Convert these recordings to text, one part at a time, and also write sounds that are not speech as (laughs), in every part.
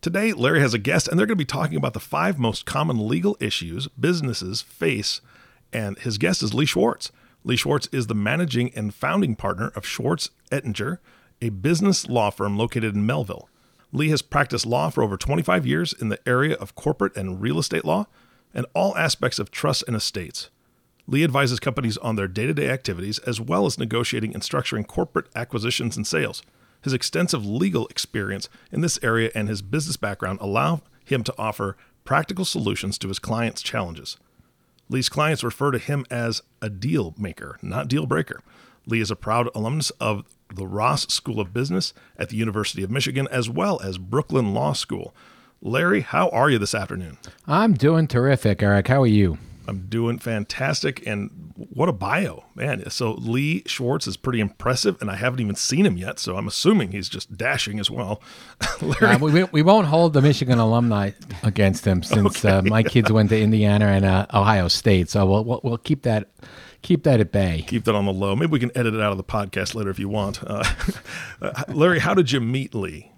Today, Larry has a guest, and they're going to be talking about the five most common legal issues businesses face. And his guest is Lee Schwartz. Lee Schwartz is the managing and founding partner of Schwartz Ettinger, a business law firm located in Melville. Lee has practiced law for over 25 years in the area of corporate and real estate law and all aspects of trusts and estates. Lee advises companies on their day to day activities as well as negotiating and structuring corporate acquisitions and sales. His extensive legal experience in this area and his business background allow him to offer practical solutions to his clients' challenges. Lee's clients refer to him as a deal maker, not deal breaker. Lee is a proud alumnus of the Ross School of Business at the University of Michigan, as well as Brooklyn Law School. Larry, how are you this afternoon? I'm doing terrific, Eric. How are you? I'm doing fantastic. And what a bio, man. So Lee Schwartz is pretty impressive, and I haven't even seen him yet. So I'm assuming he's just dashing as well. (laughs) uh, we, we won't hold the Michigan alumni against him (laughs) since okay, uh, my kids went to Indiana and uh, Ohio State. So we'll, we'll, we'll, keep that. Keep that at bay. Keep that on the low. Maybe we can edit it out of the podcast later if you want. Uh, (laughs) uh, Larry, how did you meet Lee?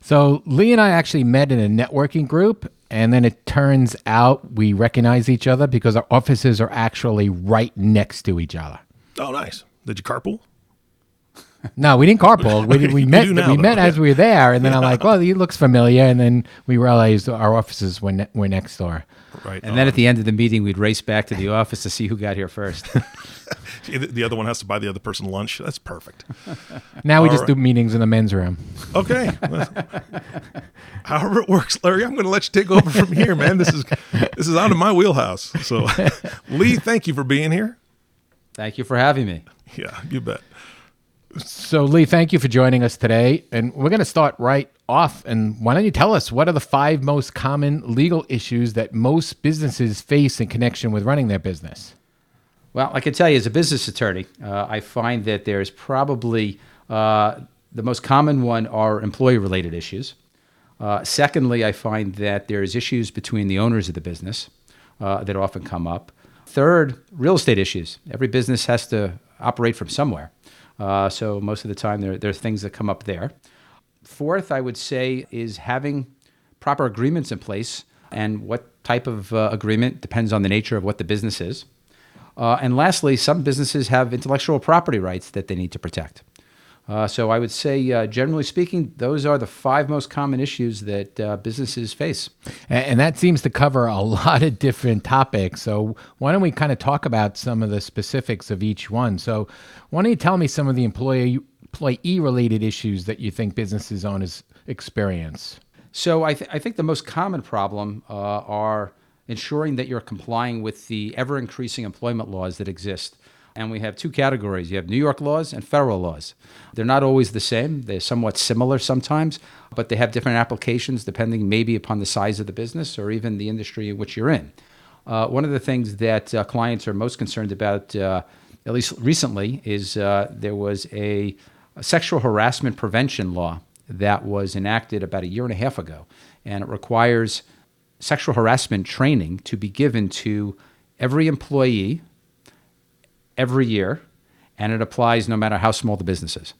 So Lee and I actually met in a networking group, and then it turns out we recognize each other because our offices are actually right next to each other. Oh, nice. Did you carpool? No, we didn't carpool. (laughs) We, we met. Now, we though. met yeah. as we were there, and then yeah. I'm like, "Well, he looks familiar." And then we realized our offices were ne- were next door. Right. And then at um, the end of the meeting, we'd race back to the (laughs) office to see who got here first. (laughs) the other one has to buy the other person lunch. That's perfect. (laughs) Now we All just right. do meetings in the men's room. Okay. However it works, Larry, I'm going to let you take over from here, man. This is this is out of my wheelhouse. So, Lee, thank you for being here. Thank you for having me. Yeah, you bet. So, Lee, thank you for joining us today. And we're going to start right off. And why don't you tell us what are the five most common legal issues that most businesses face in connection with running their business? Well, I can tell you, as a business attorney, uh, I find that there's probably uh, the most common one are employee related issues. Uh, secondly, I find that there's issues between the owners of the business uh, that often come up. Third, real estate issues. Every business has to operate from somewhere. Uh, so most of the time, there, there are things that come up there. Fourth, I would say, is having proper agreements in place. And what type of uh, agreement depends on the nature of what the business is. Uh, and lastly, some businesses have intellectual property rights that they need to protect. Uh, so I would say, uh, generally speaking, those are the five most common issues that uh, businesses face. And, and, that seems to cover a (laughs) lot of different topics. So why don't we kind of talk about some of the specifics of each one? So why don't you tell me some of the employee employee related issues that you think businesses owners experience? So I, th- I think the most common problem uh, are ensuring that you're complying with the ever increasing employment laws that exist. And we have two categories you have New York laws and federal laws. They're not always the same, they're somewhat similar sometimes, but they have different applications depending maybe upon the size of the business or even the industry in which you're in. Uh, one of the things that uh, clients are most concerned about, uh, at least recently, is uh, there was a, a sexual harassment prevention law that was enacted about a year and a half ago. And it requires sexual harassment training to be given to every employee every year, and it applies no matter how small the business is.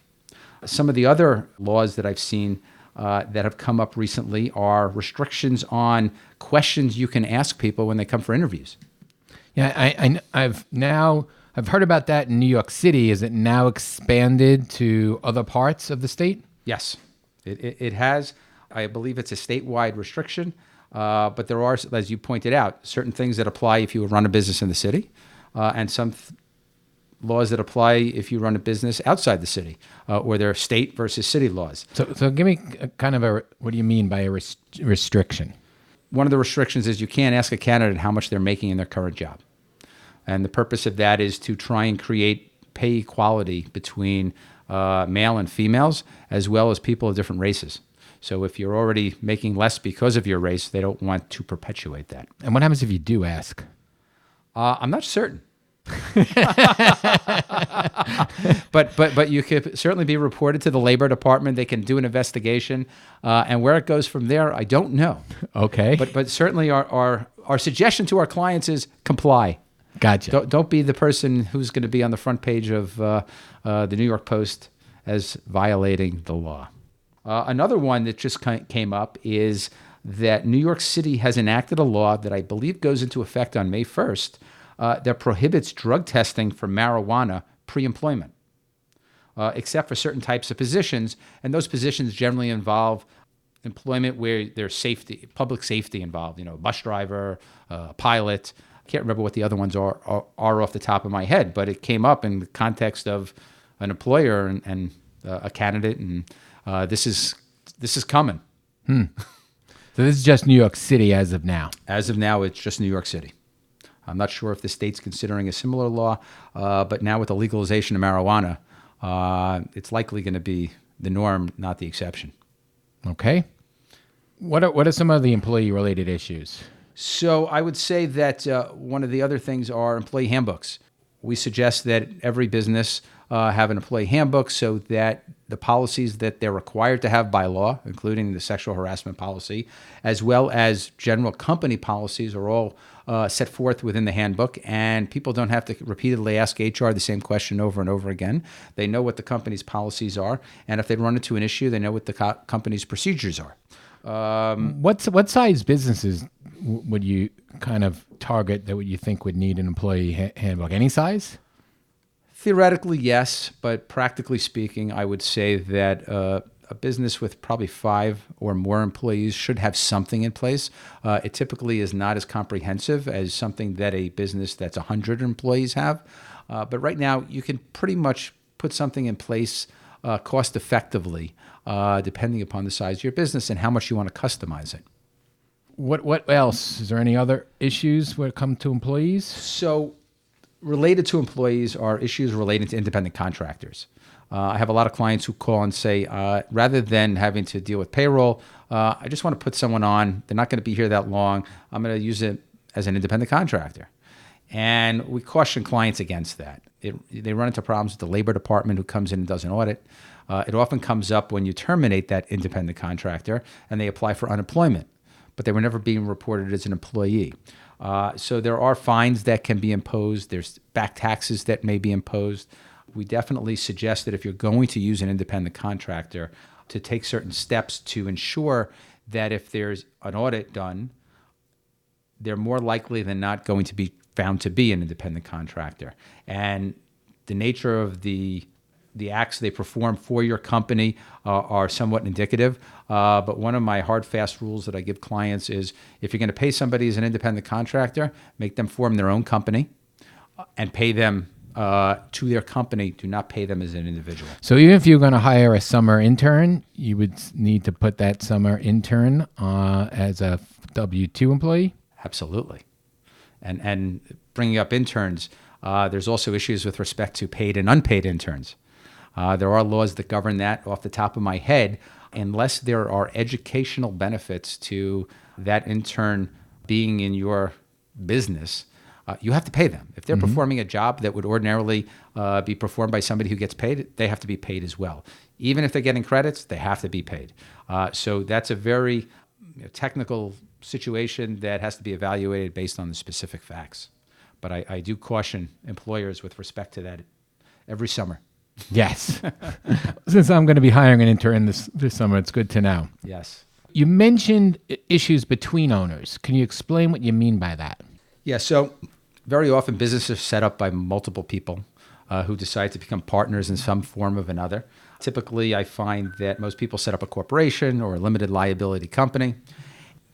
Some of the other laws that I've seen uh, that have come up recently are restrictions on questions you can ask people when they come for interviews. Yeah, I, I, have now I've heard about that in New York City. Is it now expanded to other parts of the state? Yes, it, it, it has. I believe it's a statewide restriction. Uh, but there are, as you pointed out, certain things that apply if you run a business in the city, uh, and some th- laws that apply if you run a business outside the city, uh, or there are state versus city laws. So, so give me kind of a what do you mean by a res- restriction? One of the restrictions is you can't ask a candidate how much they're making in their current job, and the purpose of that is to try and create pay equality between uh, male and females, as well as people of different races. So if you're already making less because of your race, they don't want to perpetuate that. And what happens if you do ask? Uh, I'm not certain. (laughs) but but but you could certainly be reported to the labor department. They can do an investigation, uh, and where it goes from there, I don't know. Okay. But but certainly our our, our suggestion to our clients is comply. gotcha. Don't, don't be the person who's going to be on the front page of uh, uh, the New York Post as violating the law. Uh, another one that just came up is that New York City has enacted a law that I believe goes into effect on May 1st uh, that prohibits drug testing for marijuana pre employment, uh, except for certain types of positions. And those positions generally involve employment where there's safety, public safety involved, you know, bus driver, uh, pilot. I can't remember what the other ones are, are, are off the top of my head, but it came up in the context of an employer and, and uh, a candidate, and uh, this is this is coming. So this is just New York City as of now. As of now, it's just New York City. I'm not sure if the state's considering a similar law, uh, but now with the legalization of marijuana, uh, it's likely going to be the norm, not the exception. Okay. What are, what are some of the employee related issues? So I would say that uh, one of the other things are employee handbooks. We suggest that every business uh, have an employee handbook so that the policies that they're required to have by law, including the sexual harassment policy, as well as general company policies, are all uh, set forth within the handbook. And people don't have to repeatedly ask HR the same question over and over again. They know what the company's policies are, and if they run into an issue, they know what the co- company's procedures are. What's what size businesses w- would you kind of target that would you think would need an employee ha- handbook? Any size? Theoretically, yes, but practically speaking, I would say that uh, a business with probably five or more employees should have something in place. Uh, it typically is not as comprehensive as something that a business that's 100 employees have. Uh, but right now, you can pretty much put something in place uh, cost effectively, uh, depending upon the size of your business and how much you want to customize it. What what else? Is there any other issues when it comes to employees? So, related to employees are issues relating to independent contractors. Uh, I have a lot of clients who call and say, uh, rather than having to deal with payroll, uh, I just want to put someone on. They're not going to be here that long. I'm going to use it as an independent contractor. And we caution clients against that. It, they run into problems with the labor department who comes in and does an audit. Uh, it often comes up when you terminate that independent contractor and they apply for unemployment, but they were never being reported as an employee. Uh, so there are fines that can be imposed. There's back taxes that may be imposed. We definitely suggest that if you're going to use an independent contractor, to take certain steps to ensure that if there's an audit done, they're more likely than not going to be found to be an independent contractor. And the nature of the the acts they perform for your company uh, are somewhat indicative. Uh, but one of my hard, fast rules that I give clients is if you're going to pay somebody as an independent contractor, make them form their own company uh, and pay them uh, to their company. Do not pay them as an individual. So even if you're going to hire a summer intern, you would need to put that summer intern uh, as a W two employee. Absolutely. And, and bringing up interns, uh, there's also issues with respect to paid and unpaid interns. Uh, there are laws that govern that off the top of my head, unless there are educational benefits to that intern being in your business. Uh, you have to pay them. If they're performing a job that would ordinarily uh, be performed by somebody who gets paid, they have to be paid as well. Even if they're getting credits, they have to be paid. Uh, so that's a very you know, technical situation that has to be evaluated based on the specific facts. But I, I do caution employers with respect to that every summer. Yes. (laughs) Since I'm going to be hiring an intern this this summer, it's good to know. Yes. You mentioned issues between owners. Can you explain what you mean by that? Yeah, so very often businesses are set up by multiple people uh, who decide to become partners in some form of another. Typically, I find that most people set up a corporation or a limited liability company.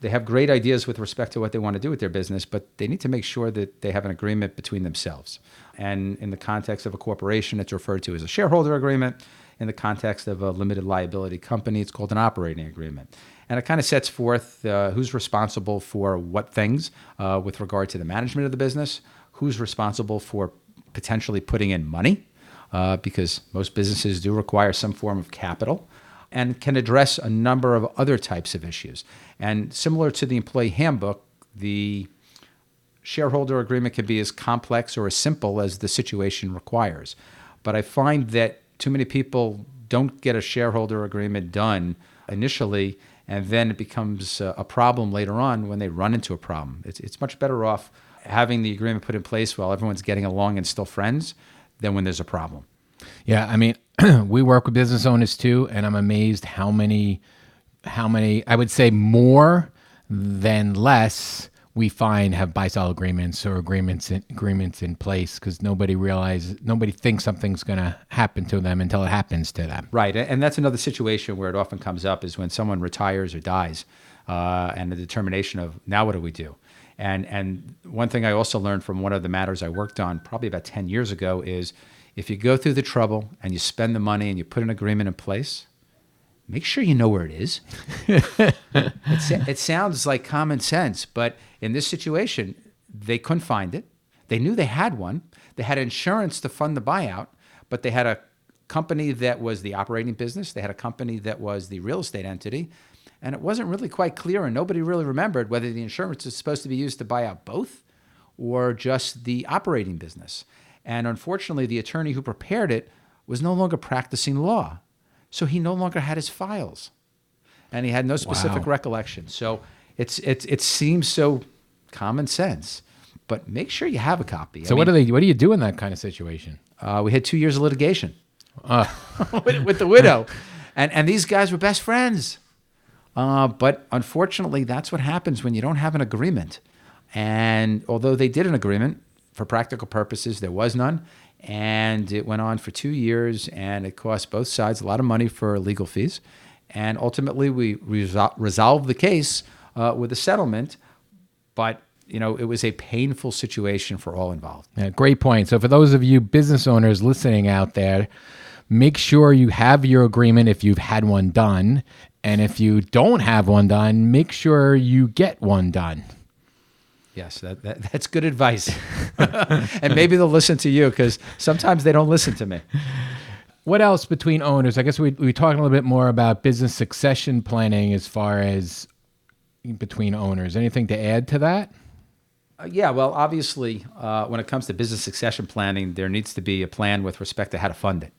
They have great ideas with respect to what they want to do with their business, but they need to make sure that they have an agreement between themselves. And in the context of a corporation, it's referred to as a shareholder agreement. In the context of a limited liability company, it's called an operating agreement. And it kind of sets forth uh, who's responsible for what things uh, with regard to the management of the business, who's responsible for potentially putting in money, uh, because most businesses do require some form of capital, and can address a number of other types of issues. And similar to the employee handbook, the shareholder agreement can be as complex or as simple as the situation requires. But I find that too many people don't get a shareholder agreement done initially, and then it becomes uh, a problem later on when they run into a problem. It's, it's much better off having the agreement put in place while everyone's getting along and still friends than when there's a problem. Yeah, I mean, (clears throat) we work with business owners too, and I'm amazed how many, how many, I would say more than less we find have buy-sell agreements or agreements in, agreements in place because nobody realizes nobody thinks something's going to happen to them until it happens to them. Right, and that's another situation where it often comes up is when someone retires or dies, uh, and the determination of now what do we do? And and one thing I also learned from one of the matters I worked on probably about ten years ago is if you go through the trouble and you spend the money and you put an agreement in place, make sure you know where it is. (laughs) it, it sounds like common sense, but in this situation, they couldn't find it. They knew they had one. They had insurance to fund the buyout, but they had a company that was the operating business. They had a company that was the real estate entity. And it wasn't really quite clear, and nobody really remembered whether the insurance was supposed to be used to buy out both or just the operating business. And unfortunately, the attorney who prepared it was no longer practicing law. So he no longer had his files. And he had no specific wow. recollection. So it's, it's, it seems so common sense, but make sure you have a copy. So I what mean, do they? What do you do in that kind of situation? Uh, we had two years of litigation uh. (laughs) with, with, the widow, and and these guys were best friends. Uh, but unfortunately, that's what happens when you don't have an agreement. And although they did an agreement, for practical purposes, there was none. And it went on for two years, and it cost both sides a lot of money for legal fees. And ultimately, we resol- resolved the case uh, with a settlement. But you know, it was a painful situation for all involved. Yeah, great point. So, for those of you business owners listening out there, make sure you have your agreement if you've had one done. And if you don't have one done, make sure you get one done. Yes, that, that that's good advice. (laughs) and maybe they'll listen to you because sometimes they don't listen to me. What else between owners? I guess we we talking a little bit more about business succession planning as far as between owners. Anything to add to that? Uh, yeah, well, obviously, uh, when it comes to business succession planning, there needs to be a plan with respect to how to fund it.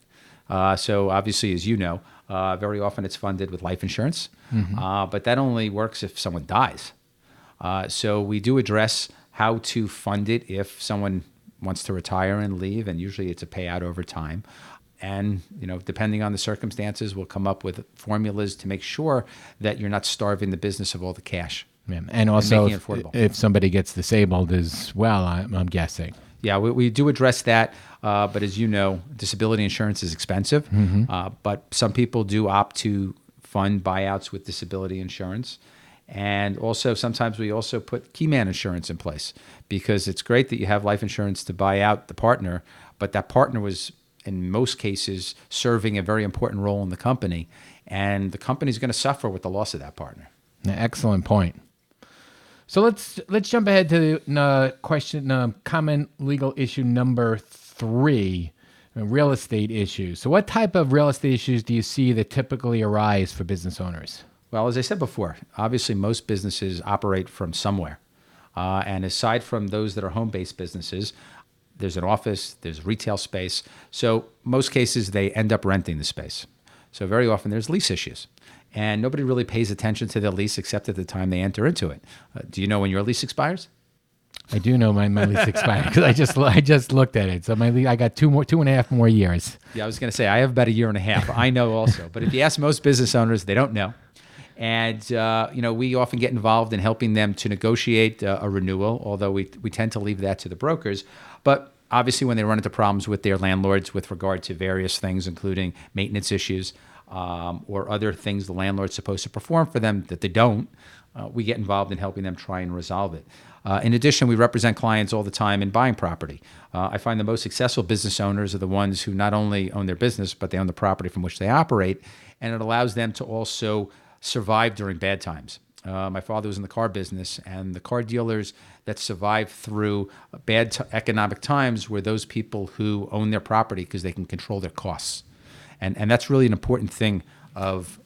Uh, so, obviously, as you know, uh, very often it's funded with life insurance, mm-hmm. Uh, but that only works if someone dies. Uh, so, we do address how to fund it if someone wants to retire and leave, and usually it's a payout over time. And you know depending on the circumstances we'll come up with formulas to make sure that you're not starving the business of all the cash. Yeah. and also and if, if, somebody gets disabled as well I'm, I'm guessing. Yeah we, we do address that uh, but as you know disability insurance is expensive. Mm-hmm. uh, but some people do opt to fund buyouts with disability insurance and also sometimes we also put key man insurance in place because it's great that you have life insurance to buy out the partner but that partner was in most cases, serving a very important role in the company. And the company is going to suffer with the loss of that partner. Excellent point. So let's let's jump ahead to uh, question uh, common legal issue number three, uh, real estate issues. So, what type of real estate issues do you see that typically arise for business owners? Well, as I said before, obviously most businesses operate from somewhere. Uh, and aside from those that are home based businesses, there's an office, there's retail space. So most cases they end up renting the space. So very often there's lease issues. And nobody really pays attention to the lease except at the time they enter into it. Uh, do you know when your lease expires? I do know my, my lease expired because I just I just looked at it. So my I got two more two and a half more years. Yeah, I was going to say I have about a year and a half. I know also, but if you ask most business owners, they don't know. And uh, you know, we often get involved in helping them to negotiate uh, a renewal, although we we tend to leave that to the brokers. But obviously, when they run into problems with their landlords with regard to various things, including maintenance issues um, or other things the landlord's supposed to perform for them that they don't, uh, we get involved in helping them try and resolve it. Uh, in addition, we represent clients all the time in buying property. Uh, I find the most successful business owners are the ones who not only own their business, but they own the property from which they operate, and it allows them to also survive during bad times. Uh, my father was in the car business, and the car dealers that survived through bad t- economic times were those people who own their property because they can control their costs. And, and that's really an important thing of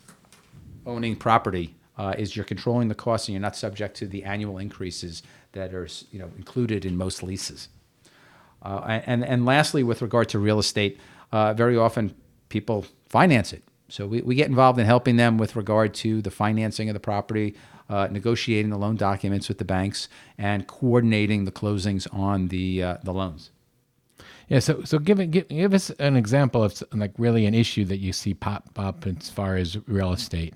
owning property uh, is you're controlling the costs and you're not subject to the annual increases that are you know included in most leases. Uh, and and lastly, with regard to real estate, uh, very often people finance it. So we, we get involved in helping them with regard to the financing of the property, uh, negotiating the loan documents with the banks, and coordinating the closings on the uh, the loans. Yeah, so so give, give give us an example of like really an issue that you see pop up as far as real estate.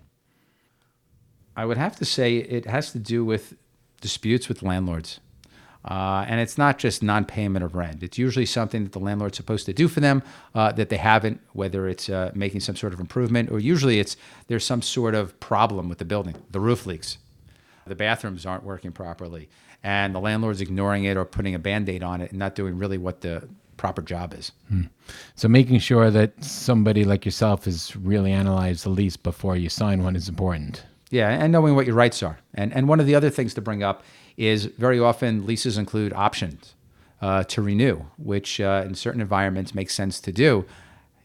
I would have to say it has to do with disputes with landlords. Uh, and it's not just non-payment of rent. It's usually something that the landlord's supposed to do for them uh, that they haven't, whether it's uh, making some sort of improvement or usually it's there's some sort of problem with the building. The roof leaks, the bathrooms aren't working properly, and the landlord's ignoring it or putting a band-aid on it and not doing really what the proper job is. Hmm. So making sure that somebody like yourself has really analyzed the lease before you sign one is important. Yeah, and knowing what your rights are. And and one of the other things to bring up is very often leases include options uh, to renew, which uh, in certain environments makes sense to do.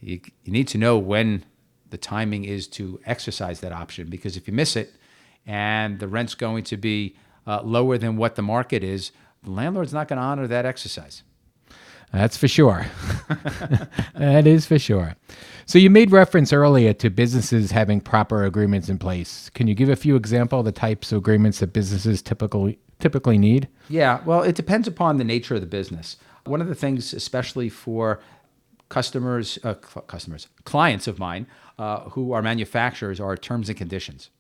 You, you need to know when the timing is to exercise that option because if you miss it and the rent's going to be uh, lower than what the market is, the landlord's not going to honor that exercise. That's for sure. (laughs) that is for sure. So you made reference earlier to businesses having proper agreements in place. Can you give a few example of the types of agreements that businesses typically typically need? Yeah, well, it depends upon the nature of the business. One of the things, especially for customers, uh, cl- customers, clients of mine uh, who are manufacturers, are terms and conditions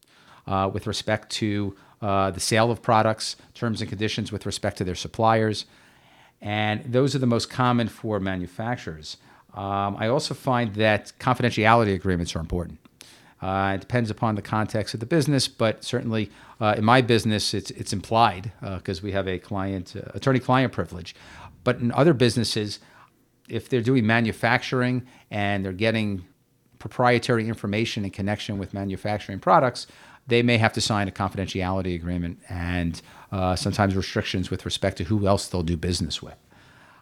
uh, with respect to uh, the sale of products, terms and conditions with respect to their suppliers, and those are the most common for manufacturers. Um, I also find that confidentiality agreements are important. Uh, it depends upon the context of the business, but certainly uh, in my business, it's, it's implied because uh, we have a client uh, attorney-client privilege. But in other businesses, if they're doing manufacturing and they're getting proprietary information in connection with manufacturing products, they may have to sign a confidentiality agreement and uh, sometimes restrictions with respect to who else they'll do business with.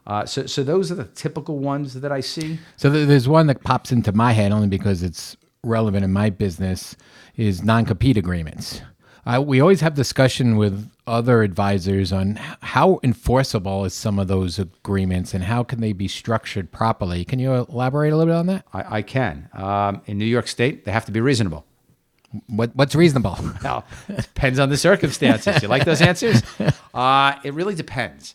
Uh, so, so those are the typical ones that I see. So there's one that pops into my head only because it's relevant in my business is non-compete agreements. Uh, we always have discussion with other advisors on how enforceable is some of those agreements and how can they be structured properly. Can you elaborate a little bit on that? I, I can. Um, in New York State, they have to be reasonable. What, what's reasonable? (laughs) well, depends on the circumstances. You like those answers? (laughs) Uh, it really depends.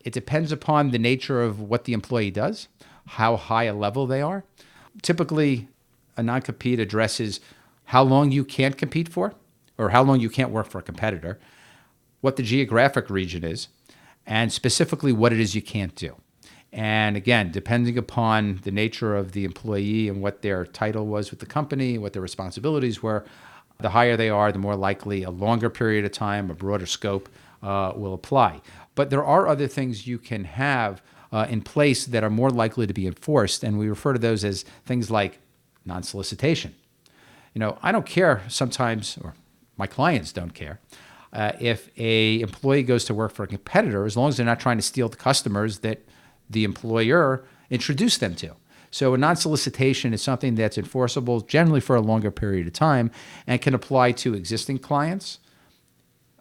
It depends upon the nature of what the employee does, how high a level they are. Typically, a non compete addresses how long you can't compete for or how long you can't work for a competitor, what the geographic region is, and specifically what it is you can't do. And again, depending upon the nature of the employee and what their title was with the company, what their responsibilities were, the higher they are, the more likely a longer period of time, a broader scope uh, will apply. But there are other things you can have uh, in place that are more likely to be enforced, and we refer to those as things like non solicitation. You know, I don't care sometimes, or my clients don't care. Uh, if a employee goes to work for a competitor, as long as they're not trying to steal the customers that the employer introduced them to. So a non-solicitation is something that's enforceable generally for a longer period of time and can apply to existing clients,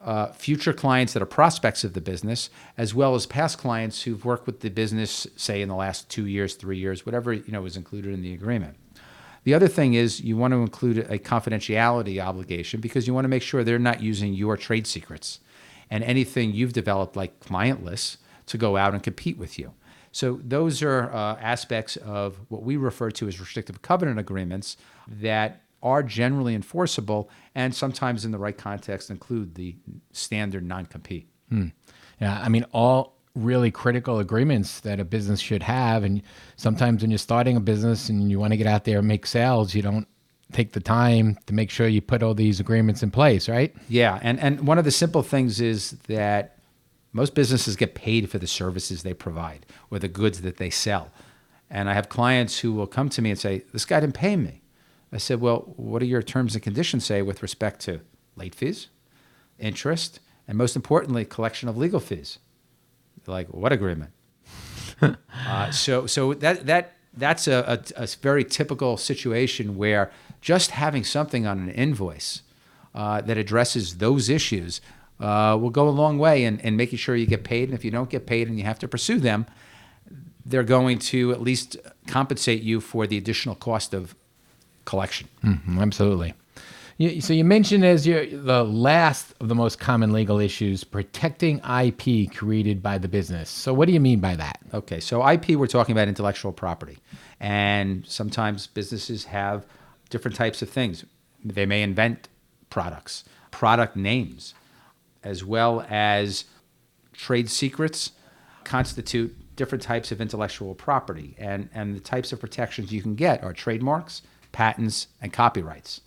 uh, future clients that are prospects of the business, as well as past clients who've worked with the business, say in the last two years, three years, whatever you know was included in the agreement. The other thing is you want to include a confidentiality obligation because you want to make sure they're not using your trade secrets and anything you've developed, like client lists, to go out and compete with you. So those are uh, aspects of what we refer to as restrictive covenant agreements that are generally enforceable and sometimes in the right context include the standard non-compete. Hmm. Yeah, I mean all really critical agreements that a business should have. And sometimes when you're starting a business and you want to get out there and make sales, you don't take the time to make sure you put all these agreements in place, right? Yeah. And, and one of the simple things is that most businesses get paid for the services they provide or the goods that they sell. And I have clients who will come to me and say, This guy didn't pay me. I said, Well, what do your terms and conditions say with respect to late fees, interest, and most importantly, collection of legal fees? like, what agreement? (laughs) uh, so, so that that that's a, a, a, very typical situation where just having something on an invoice uh, that addresses those issues uh, will go a long way in, in making sure you get paid. And if you don't get paid and you have to pursue them, they're going to at least compensate you for the additional cost of collection. Mhm, absolutely. You, so you mentioned as your the last of the most common legal issues protecting IP created by the business. So what do you mean by that? Okay, so IP, we're talking about intellectual property. And sometimes businesses have different types of things. They may invent products, product names, as well as trade secrets constitute different types of intellectual property. And, and the types of protections you can get are trademarks, patents, and copyrights.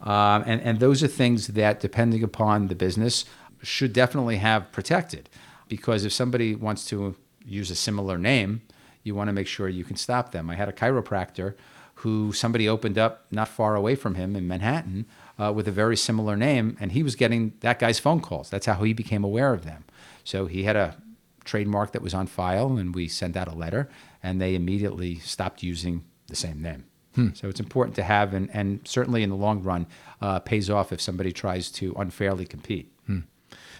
Um, and, and those are things that, depending upon the business, should definitely have protected. Because if somebody wants to use a similar name, you want to make sure you can stop them. I had a chiropractor who somebody opened up not far away from him in Manhattan uh, with a very similar name, and he was getting that guy's phone calls. That's how he became aware of them. So he had a trademark that was on file, and we sent out a letter, and they immediately stopped using the same name. So it's important to have, and, and certainly in the long run, uh, pays off if somebody tries to unfairly compete.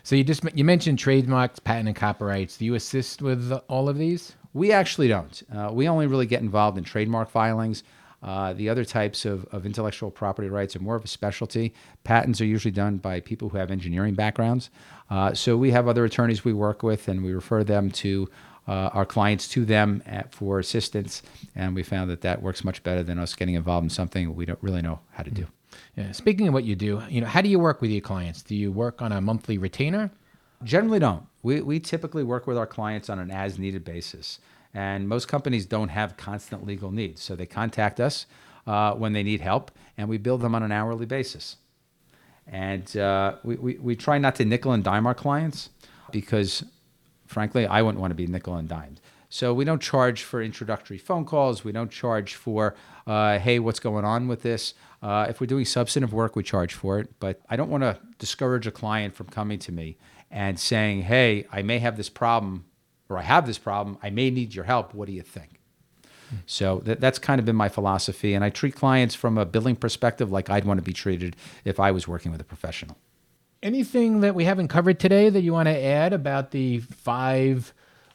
So you just you mentioned trademarks, patent, and copyrights. Do you assist with all of these? We actually don't. Uh, we only really get involved in trademark filings. Uh, the other types of, of intellectual property rights are more of a specialty. Patents are usually done by people who have engineering backgrounds. Uh, so we have other attorneys we work with, and we refer them to uh, our clients to them at, for assistance. And we found that that works much better than us getting involved in something we don't really know how to do. Yeah. Speaking of what you do, you know, how do you work with your clients? Do you work on a monthly retainer? Generally, don't. We, we typically work with our clients on an as needed basis. And most companies don't have constant legal needs. So they contact us uh, when they need help, and we bill them on an hourly basis. And uh, we, we, we try not to nickel and dime our clients because, frankly, I wouldn't want to be nickel and dimed. So we don't charge for introductory phone calls. We don't charge for, uh, hey, what's going on with this? Uh, if we're doing substantive work, we charge for it. But I don't want to discourage a client from coming to me and saying, hey, I may have this problem or I have this problem. I may need your help. What do you think? So that, that's kind of been my philosophy. And I treat clients from a billing perspective like I'd want to be treated if I was working with a professional. Anything that we haven't covered today that you want to add about the five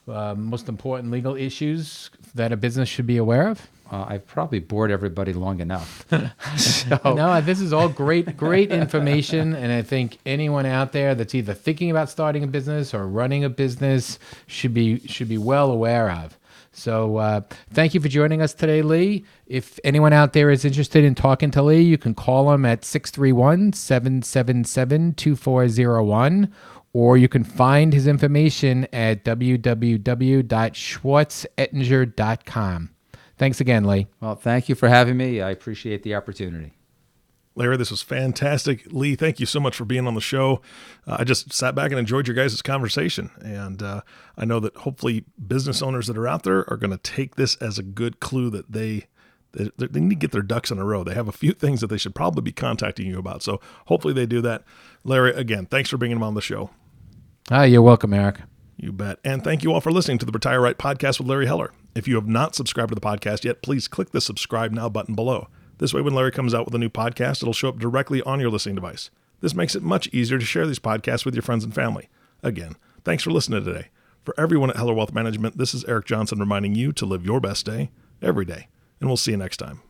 uh, most important legal issues that a business should be aware of? Uh, I've probably bored everybody long enough. (laughs) so, (laughs) No, this is all great, great information, and I think anyone out there that's either thinking about starting a business or running a business should be should be well aware of. So, uh, thank you for joining us today, Lee. If anyone out there is interested in talking to Lee, you can call him at 631 777 2401, or you can find his information at www.schwartzettinger.com. Thanks again, Lee. well, thank you for having me. I appreciate the opportunity. Larry, this was fantastic. Lee, thank you so much for being on the show. Uh, I just sat back and enjoyed your guys' conversation. And uh, I know that hopefully business owners that are out there are going to take this as a good clue that they, they they need to get their ducks in a row. They have a few things that they should probably be contacting you about. So hopefully they do that. Larry, again, thanks for bringing them on the show. Ah, you're welcome, Eric. You bet. And thank you all for listening to the Retire Right podcast with Larry Heller. If you have not subscribed to the podcast yet, please click the subscribe now button below. This way, when Larry comes out with a new podcast, it'll show up directly on your listening device. This makes it much easier to share these podcasts with your friends and family. Again, thanks for listening today. For everyone at Heller Wealth Management, this is Eric Johnson reminding you to live your best day every day. And we'll see you next time.